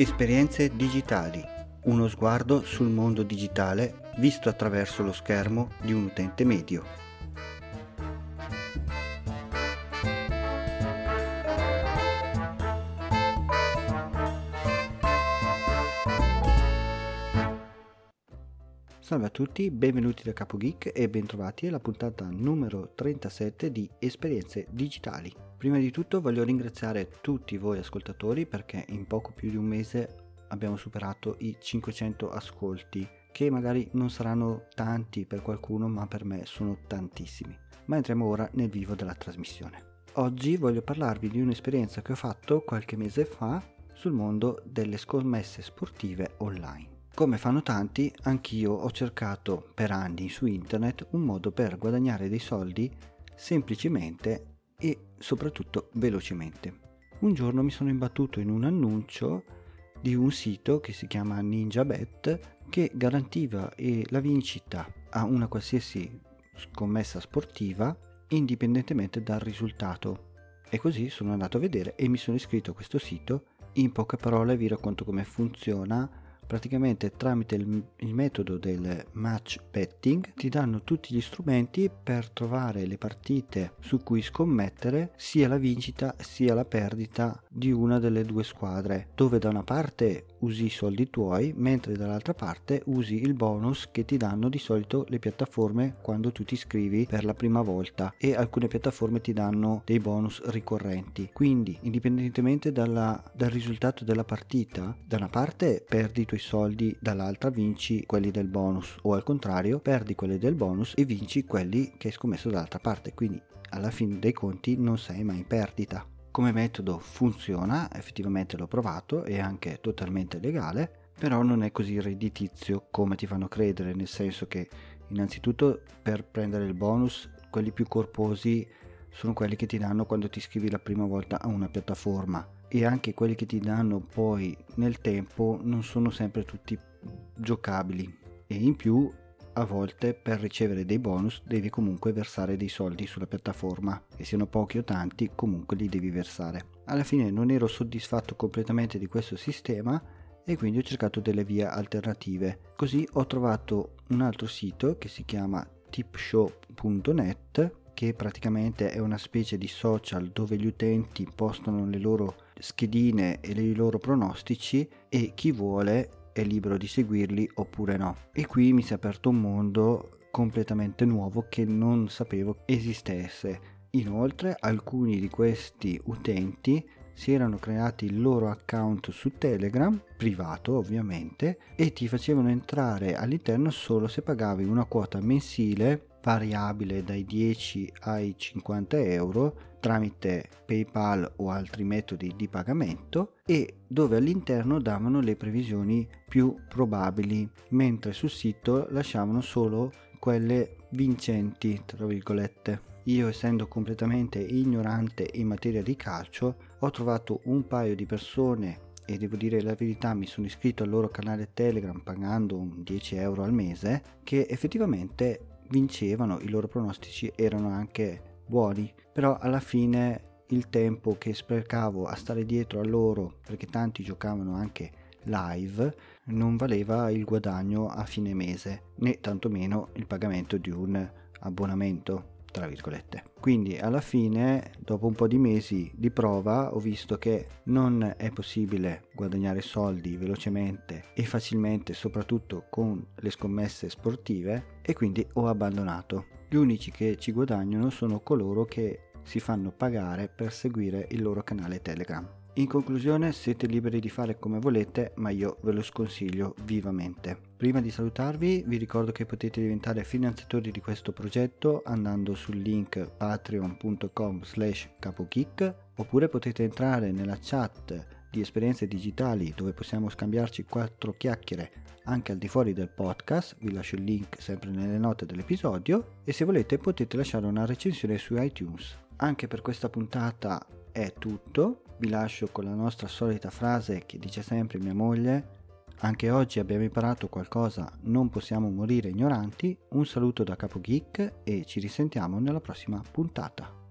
Esperienze digitali. Uno sguardo sul mondo digitale visto attraverso lo schermo di un utente medio. Salve a tutti, benvenuti da Capo Geek e bentrovati alla puntata numero 37 di Esperienze digitali. Prima di tutto voglio ringraziare tutti voi ascoltatori perché in poco più di un mese abbiamo superato i 500 ascolti, che magari non saranno tanti per qualcuno, ma per me sono tantissimi. Ma entriamo ora nel vivo della trasmissione. Oggi voglio parlarvi di un'esperienza che ho fatto qualche mese fa sul mondo delle scommesse sportive online. Come fanno tanti, anch'io ho cercato per anni su internet un modo per guadagnare dei soldi semplicemente e soprattutto velocemente. Un giorno mi sono imbattuto in un annuncio di un sito che si chiama NinjaBet che garantiva la vincita a una qualsiasi scommessa sportiva indipendentemente dal risultato. E così sono andato a vedere e mi sono iscritto a questo sito. In poche parole vi racconto come funziona praticamente tramite il, il, metodo del match betting ti danno tutti gli strumenti per trovare le partite su cui scommettere sia la vincita sia la perdita di una delle due squadre dove da una parte usi i soldi tuoi mentre dall'altra parte usi il bonus che ti danno di solito le piattaforme quando tu ti iscrivi per la prima volta e alcune piattaforme ti danno dei bonus ricorrenti. Quindi indipendentemente dalla, dal risultato della partita da una parte perdi i tuoi soldi dall'altra vinci quelli del bonus o al contrario perdi quelli del bonus e vinci quelli che hai scommesso dall'altra parte. Quindi alla fine dei conti non sei mai in perdita. Come metodo funziona, effettivamente l'ho provato, è anche totalmente legale, però non è così redditizio come ti fanno credere, nel senso che innanzitutto per prendere il bonus, quelli più corposi sono quelli che ti danno quando ti iscrivi la prima volta a una piattaforma e anche quelli che ti danno poi nel tempo non sono sempre tutti giocabili e in più a volte per ricevere dei bonus devi comunque versare dei soldi sulla piattaforma e siano pochi o tanti comunque li devi versare. Alla fine non ero soddisfatto completamente di questo sistema e quindi ho cercato delle vie alternative. Così ho trovato un altro sito che si chiama tipshow.net che praticamente è una specie di social dove gli utenti postano le loro schedine e i loro pronostici e chi vuole è libero di seguirli oppure no. E qui mi si è aperto un mondo completamente nuovo che non sapevo esistesse. Inoltre alcuni di questi utenti si erano creati il loro account su Telegram, privato ovviamente, e ti facevano entrare all'interno solo se pagavi una quota mensile variabile dai 10 ai 50 euro tramite PayPal o altri metodi di pagamento e dove all'interno davano le previsioni più probabili, mentre sul sito lasciavano solo quelle vincenti, tra virgolette. Io essendo completamente ignorante in materia di calcio, ho trovato un paio di persone e devo dire la verità, mi sono iscritto al loro canale Telegram pagando 10 euro al mese, che effettivamente vincevano, i loro pronostici erano anche buoni, però alla fine il tempo che sprecavo a stare dietro a loro, perché tanti giocavano anche live, non valeva il guadagno a fine mese, né tantomeno il pagamento di un abbonamento tra virgolette. Quindi alla fine, dopo un po' di mesi di prova, ho visto che non è possibile guadagnare soldi velocemente e facilmente, soprattutto con le scommesse sportive, e quindi ho abbandonato. Gli unici che ci guadagnano sono coloro che si fanno pagare per seguire il loro canale Telegram. In conclusione siete liberi di fare come volete, ma io ve lo sconsiglio vivamente. Prima di salutarvi vi ricordo che potete diventare finanziatori di questo progetto andando sul link patreon.com slash capokick oppure potete entrare nella chat di esperienze digitali dove possiamo scambiarci quattro chiacchiere anche al di fuori del podcast, vi lascio il link sempre nelle note dell'episodio e se volete potete lasciare una recensione su iTunes. Anche per questa puntata è tutto, vi lascio con la nostra solita frase che dice sempre mia moglie, anche oggi abbiamo imparato qualcosa, non possiamo morire ignoranti, un saluto da Capo Geek e ci risentiamo nella prossima puntata.